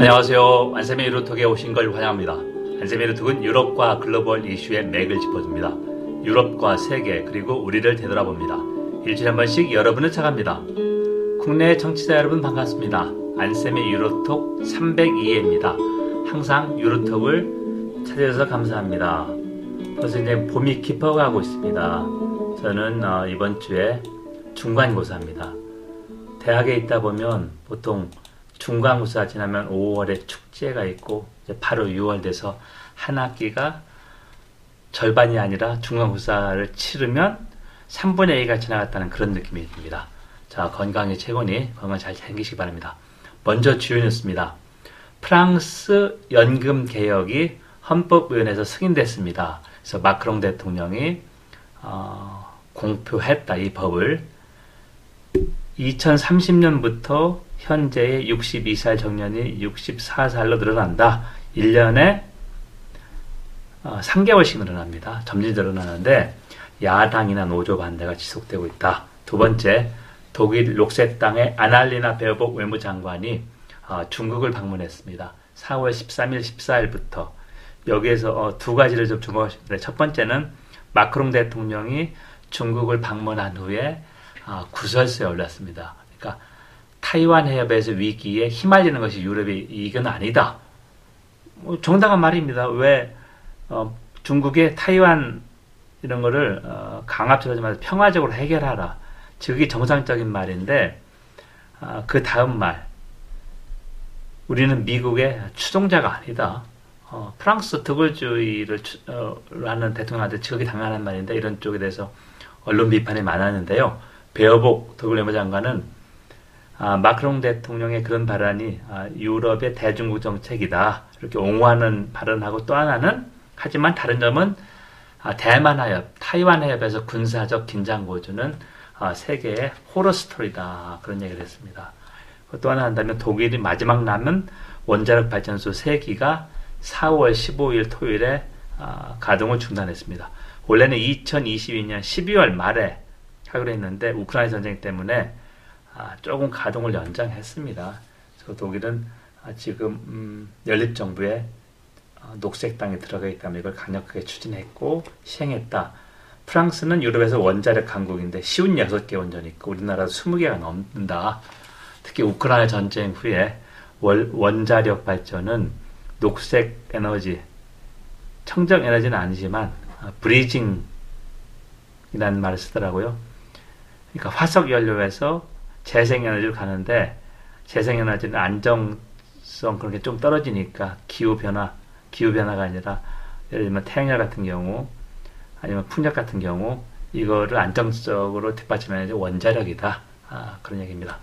안녕하세요. 안세미 유로톡에 오신 걸 환영합니다. 안세미 유로톡은 유럽과 글로벌 이슈의 맥을 짚어줍니다. 유럽과 세계 그리고 우리를 되돌아봅니다. 일주일에 한 번씩 여러분을 찾아갑니다. 국내 청취자 여러분 반갑습니다. 안세미 유로톡 302회입니다. 항상 유로톡을 찾아주셔서 감사합니다. 벌써 이제 봄이 깊어가고 있습니다. 저는 어, 이번 주에 중간고사입니다. 대학에 있다 보면 보통 중간고사 지나면 5월에 축제가 있고 바로 6월 돼서 한 학기가 절반이 아니라 중간고사를 치르면 3분의 2가 지나갔다는 그런 느낌이 듭니다. 자, 건강이 최고니 건강 잘 챙기시기 바랍니다. 먼저 주요 뉴스입니다. 프랑스 연금 개혁이 헌법위원회에서 승인됐습니다. 그래서 마크롱 대통령이 어, 공표했다 이 법을 2030년부터 현재의 62살 정년이 64살로 늘어난다. 1년에 3개월씩 어, 늘어납니다. 점진 늘어나는데 야당이나 노조 반대가 지속되고 있다. 두 번째, 독일 록셋당의 아날리나 베어복 외무장관이 어, 중국을 방문했습니다. 4월 13일, 14일부터 여기에서 어, 두 가지를 좀 주목하시는데 첫 번째는 마크롱 대통령이 중국을 방문한 후에 구설수에 올랐습니다. 그러니까 타이완 해협에서 위기에 휘말리는 것이 유럽의 이익은 아니다. 뭐 정당한 말입니다. 왜 어, 중국의 타이완 이런 거를 어, 강압적으로 하지 평화적으로 해결하라. 즉이 정상적인 말인데 어, 그 다음 말 우리는 미국의 추종자가 아니다. 어, 프랑스 득을주의를 어, 하는 대통령한테 즉이 당연한 말인데 이런 쪽에 대해서 언론 비판이 많았는데요. 베어복 더글레머 장관은 아, 마크롱 대통령의 그런 발언이 아, 유럽의 대중국 정책이다 이렇게 옹호하는 발언하고 또 하나는 하지만 다른 점은 아, 대만 해협, 타이완 해협에서 군사적 긴장 고조는 아, 세계의 호러 스토리다 그런 얘기를 했습니다. 또 하나 한다면 독일이 마지막 남은 원자력 발전소 3기가 4월 15일 토요일에 아, 가동을 중단했습니다. 원래는 2022년 12월 말에 하기로 했는데 우크라이나 전쟁 때문에 아, 조금 가동을 연장했습니다. 그래서 독일은 아, 지금 음, 연립 정부에 어, 녹색당에 들어가 있다면 이걸 강력하게 추진했고 시행했다. 프랑스는 유럽에서 원자력 강국인데 쉬운 6개 원전이 있고 우리나라 20개가 넘는다. 특히 우크라이나 전쟁 후에 월, 원자력 발전은 녹색 에너지, 청정 에너지는 아니지만 아, 브리징이라는 말을 쓰더라고요. 그러니까 화석 연료에서 재생에너지로 가는데 재생에너지는 안정성 그런 게 좀 떨어지니까 기후변화, 기후변화가 아니라 예를 들면 태양열 같은 경우 아니면 풍력 같은 경우 이거를 안정적으로 뒷받침하는 원자력이다. 아, 그런 얘기입니다.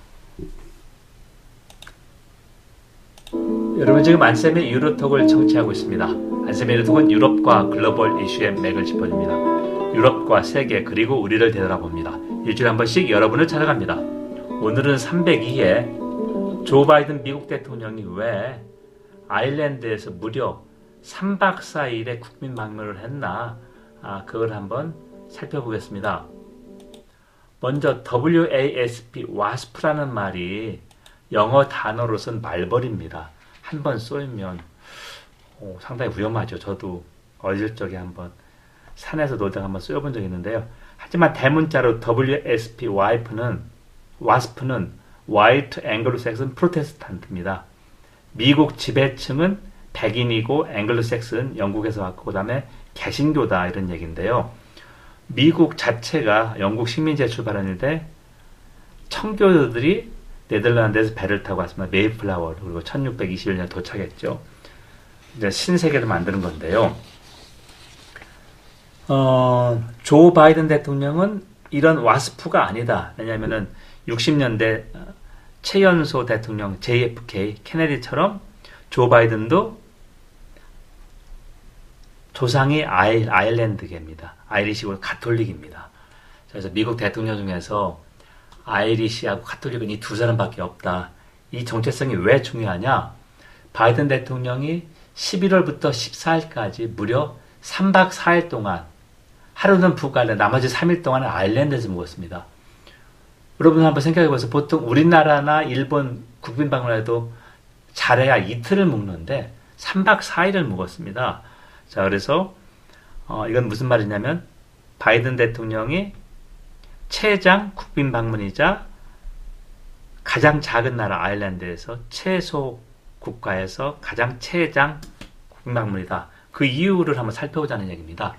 여러분 지금 안쌤의 유로톡을 청취하고 있습니다. 안쌤의 유로톡은 유럽과 글로벌 이슈의 맥을 짚어줍니다. 유럽과 세계 그리고 우리를 되돌아봅니다. 일주일에 한 번씩 여러분을 찾아갑니다. 오늘은 302회 조 바이든 미국 대통령이 왜 아일랜드에서 무려 3박 4일의 국민 방문을 했나 아, 그걸 한번 살펴보겠습니다. 먼저 WASP, WASP라는 말이 영어 단어로선 말벌입니다. 한번 쏘면 오, 상당히 위험하죠. 저도 어릴 적에 한번 산에서 놀다가 한번 쏘여본 적이 있는데요. 하지만 대문자로 WSP 와이프는 와스프는 White Anglo-Saxon Protestant입니다. 미국 지배층은 백인이고 앵글로색슨 영국에서 왔고 그다음에 개신교다 이런 얘기인데요. 미국 자체가 영국 식민지에 출발했는데 청교도들이 네덜란드에서 배를 타고 왔습니다. 메이플라워 그리고 1621년 도착했죠. 이제 신세계를 만드는 건데요. 어, 조 바이든 대통령은 이런 와스프가 아니다. 왜냐하면은 60년대 최연소 대통령 JFK 케네디처럼 조 바이든도 조상이 아일, 아일랜드계입니다. 아이리시고 가톨릭입니다. 그래서 미국 대통령 중에서 아이리시하고 가톨릭은 이 두 사람밖에 없다. 이 정체성이 왜 중요하냐? 바이든 대통령이 11월부터 14일까지 무려 3박 4일 동안 하루는 북아일랜드, 나머지 3일 동안은 아일랜드에서 묵었습니다. 여러분 한번 생각해 보세요. 보통 우리나라나 일본 국빈 방문해도 잘해야 이틀을 묵는데 3박 4일을 묵었습니다. 자, 그래서 어, 이건 무슨 말이냐면 바이든 대통령이 최장 국빈 방문이자 가장 작은 나라 아일랜드에서 최소 국가에서 가장 최장 국빈 방문이다. 그 이유를 한번 살펴보자는 얘기입니다.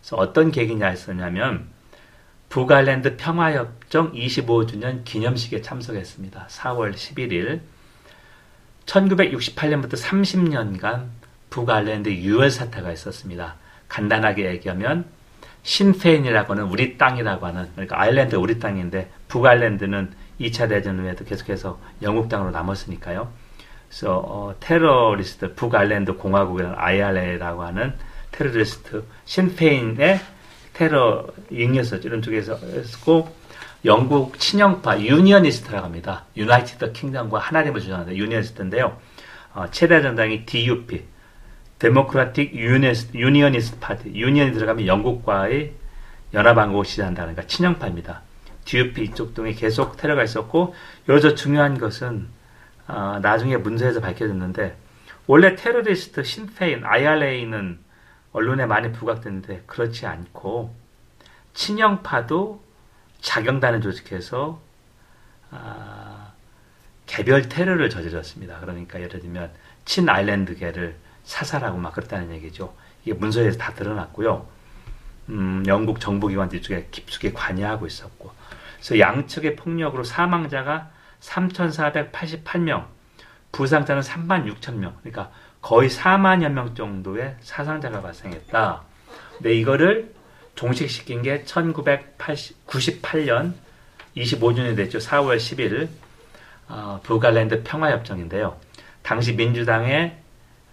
그래서 어떤 계기냐 했었냐면 북아일랜드 평화협정 25주년 기념식에 참석했습니다. 4월 11일 1968년부터 30년간 북아일랜드 유혈 사태가 있었습니다. 간단하게 얘기하면 신페인이라고 하는 우리 땅이라고 하는 그러니까 아일랜드 우리 땅인데 북아일랜드는 2차 대전 후에도 계속해서 영국 땅으로 남았으니까요. 그래서 어, 테러리스트 북아일랜드 공화국이라는 IRA라고 하는 테러리스트 신페인의 테러 잉여서 이런 쪽에서 했고 영국 친영파 유니언리스트라고 합니다. 유나이티드 킹덤과 하나님을 주장하는 유니언리스트인데요. 어, 최대 정당이 DUP 데모크라틱 유니언리스트 파티 유니언이 들어가면 영국과의 연합왕국을 지지한다는 가 친영파입니다. DUP 이쪽 등에 계속 테러가 있었고 여기서 중요한 것은 어, 나중에 문서에서 밝혀졌는데 원래 테러리스트 신페인 IRA는 언론에 많이 부각됐는데 그렇지 않고 친영파도 자경단을 조직해서 아, 개별 테러를 저질렀습니다. 그러니까 예를 들면 친 아일랜드계를 사살하고 막 그랬다는 얘기죠. 이게 문서에서 다 드러났고요. 음, 영국 정보기관들 쪽에 깊숙이 관여하고 있었고. 그래서 양측의 폭력으로 사망자가 3,488명, 부상자는 3만 6천 명. 그러니까 거의 4만여 명 정도의 사상자가 발생했다. 근데 이거를 종식시킨 게 1998년 25년이 됐죠. 4월 10일 어, 북아일랜드 평화협정인데요. 당시 민주당의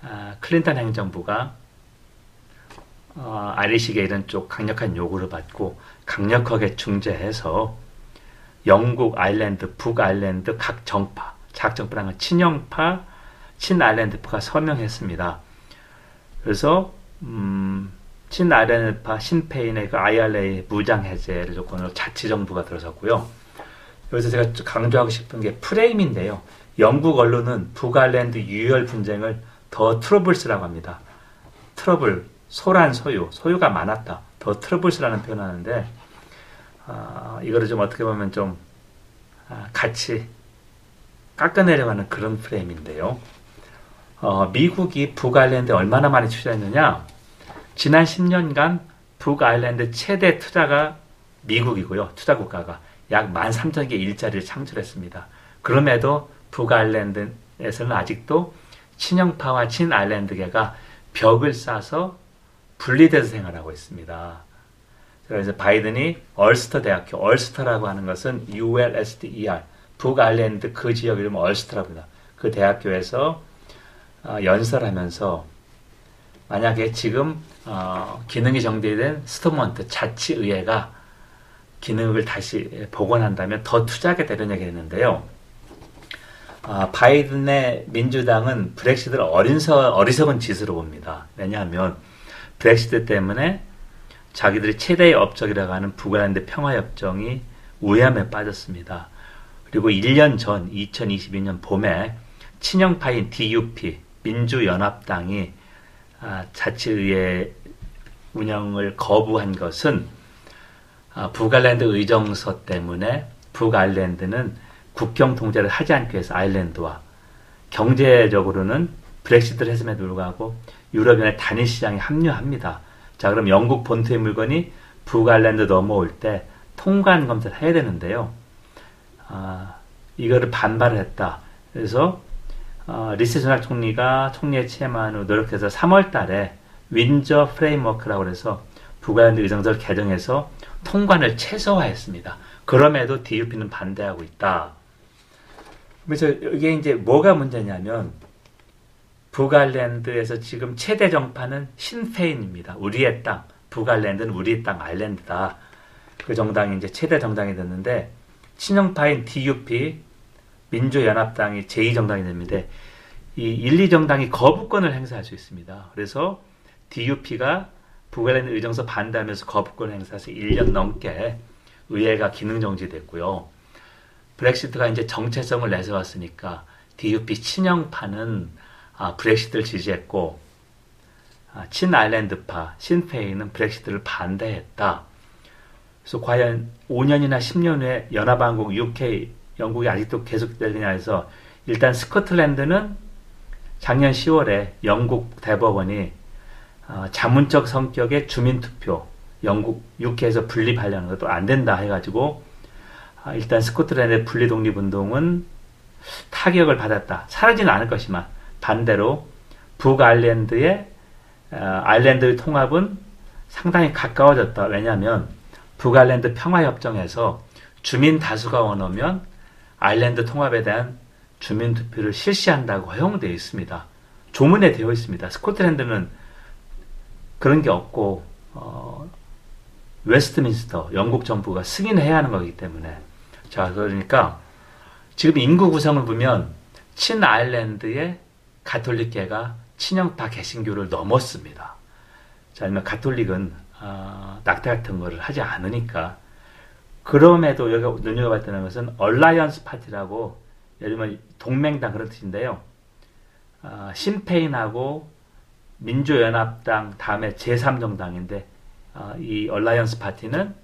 어, 클린턴 행정부가 어, 아리식의 이런 쪽 강력한 요구를 받고 강력하게 중재해서 영국 아일랜드, 북아일랜드 각 정파, 작정파랑 친영파, 친아일랜드파 서명했습니다. 그래서 음, 친아일랜드파 신페인의 그 IRA 무장 해제를 조건으로 자치 정부가 들어섰고요. 여기서 제가 강조하고 싶은 게 프레임인데요. 영국 언론은 북아일랜드 유혈 분쟁을 The Troubles라고 합니다. 트러블, 소란 소요, 소요가 많았다. The Troubles라는 표현 하는데 어, 이거를 좀 어떻게 보면 좀 아, 같이 깎아내려가는 그런 프레임인데요. 어, 미국이 북아일랜드에 얼마나 많이 투자했느냐? 지난 10년간 북아일랜드 최대 투자가 미국이고요. 투자 국가가 약 13,000개 일자리를 창출했습니다. 그럼에도 북아일랜드에서는 아직도 친영파와 친아일랜드계가 벽을 쌓아서 분리돼서 생활하고 있습니다. 그래서 바이든이 얼스터 대학교, 얼스터라고 하는 것은 ULSTER, 북아일랜드 그 지역 이름 얼스터라고 합니다. 그 대학교에서 어, 연설하면서 만약에 지금 어, 기능이 정지된 스토먼트 자치의회가 기능을 다시 복원한다면 더 투자하게 되는 얘기 했는데요. 아, 바이든의 민주당은 브렉시트를 어린서, 어리석은 짓으로 봅니다. 왜냐하면 브렉시트 때문에 자기들이 최대의 업적이라고 하는 북아일랜드 평화협정이 우회함에 빠졌습니다. 그리고 1년 전 2022년 봄에 친형파인 DUP 민주연합당이 아, 자치의회 운영을 거부한 것은 아, 북아일랜드 의정서 때문에 북아일랜드는 국경 통제를 하지 않기 위해서 아일랜드와 경제적으로는 브렉시트를 했음에도 불구하고 유럽연합의 단일 시장에 합류합니다. 자, 그럼 영국 본토의 물건이 북아일랜드 넘어올 때 통관 검사를 해야 되는데요. 아, 이거를 반발을 했다. 그래서 어, 리시 수낵 총리가 총리에 취임한 후 노력해서 3월 달에 윈저 프레임워크라고 해서 북아일랜드 의정서를 개정해서 통관을 최소화했습니다. 그럼에도 DUP는 반대하고 있다. 그래서 이게 이제 뭐가 문제냐면 북아일랜드에서 지금 최대 정파는 신페인입니다. 우리의 땅. 북아일랜드는 우리의 땅 아일랜드다. 그 정당이 이제 최대 정당이 됐는데 친형파인 DUP 민주연합당이 제2정당이 됩니다. 이 1, 2정당이 거부권을 행사할 수 있습니다. 그래서 DUP가 북아일랜드 의정서 반대하면서 거부권을 행사해서 1년 넘게 의회가 기능 정지됐고요. 브렉시트가 이제 정체성을 내세웠으니까 DUP 친영파는 아, 브렉시트를 지지했고 아, 친아일랜드파 신페이는 브렉시트를 반대했다. 그래서 과연 5년이나 10년 후에 연합왕국 UK 영국이 아직도 계속되느냐 해서 일단 스코틀랜드는 작년 10월에 영국 대법원이 어, 자문적 성격의 주민투표 영국 UK에서 분립하려는 것도 안 된다 해가지고 아, 일단 스코틀랜드의 분리 독립 운동은 타격을 받았다. 사라지는 않을 것이만 반대로 북아일랜드의 어, 아일랜드의 통합은 상당히 가까워졌다. 왜냐하면 북아일랜드 평화협정에서 주민 다수가 원하면 아일랜드 통합에 대한 주민 투표를 실시한다고 허용되어 있습니다. 조문에 되어 있습니다. 스코틀랜드는 그런 게 없고 어, 웨스트민스터 영국 정부가 승인해야 하는 거기 때문에 자 그러니까 지금 인구 구성을 보면 친 아일랜드의 가톨릭계가 친영파 개신교를 넘었습니다. 자, 아니면 가톨릭은 어, 낙태 같은 거를 하지 않으니까 그럼에도 여기가 눈여겨봐야 되는 것은 Alliance Party라고 예를 들면 동맹당 그런 뜻인데요. 어, 신페인하고 민주연합당 다음에 제3정당인데 어, 이 Alliance Party는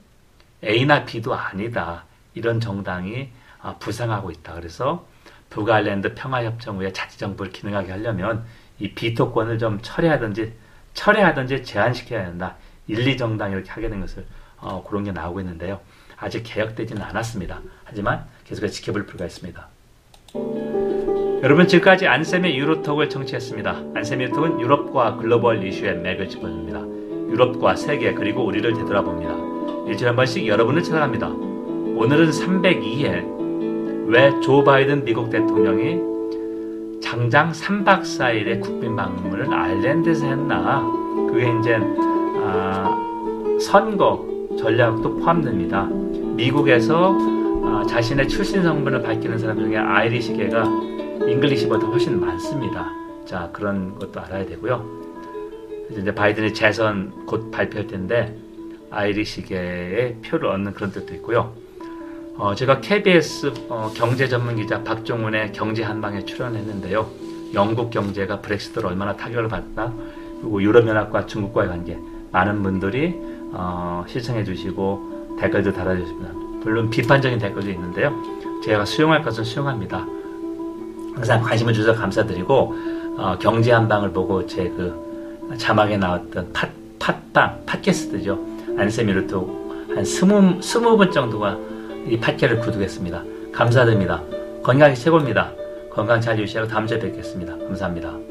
A나 B도 아니다. 이런 정당이 어, 부상하고 있다. 그래서 북아일랜드 평화협정 후에 자치정부를 기능하게 하려면 이 비토권을 좀 철회하든지 철회하든지 제한시켜야 한다. 1, 2정당 이렇게 하게 된 것을 어, 그런 게 나오고 있는데요. 아직 개혁되지는 않았습니다. 하지만 계속해서 지켜볼 필요가 있습니다. 여러분 지금까지 안쌤의 유로톡을 청취했습니다. 안쌤 유로톡은 유럽과 글로벌 이슈의 맥을 짚어줍니다. 유럽과 세계 그리고 우리를 되돌아봅니다. 일주일에 한 번씩 여러분을 찾아갑니다. 오늘은 302회 왜 조 바이든 미국 대통령이 장장 3박 4일의 국빈 방문을 아일랜드에서 했나 그게 이제 아, 선거 전략도 포함됩니다. 미국에서 아, 자신의 출신 성분을 밝히는 사람 중에 Irish계가 English보다 훨씬 많습니다. 자 그런 것도 알아야 되고요. 이제 바이든의 재선 곧 발표할 텐데 Irish계의 표를 얻는 그런 뜻도 있고요. 어, 제가 KBS 어, 경제 전문 기자 박종훈의 경제 한방에 출연했는데요. 영국 경제가 브렉시트로 얼마나 타격을 받나 그리고 유럽연합과 중국과의 관계 많은 분들이 어, 시청해 주시고 댓글도 달아주십니다. 물론 비판적인 댓글도 있는데요. 제가 수용할 것은 수용합니다. 항상 관심을 주셔서 감사드리고 어, 경제 한방을 보고 제 그 자막에 나왔던 팟, 팟빵, 팟캐스트죠. 안세미르토 한 스무, 스무 분 정도가 이 팟캐를 구독했습니다. 감사드립니다. 건강이 최고입니다. 건강 잘 유지하고 다음 주에 뵙겠습니다. 감사합니다.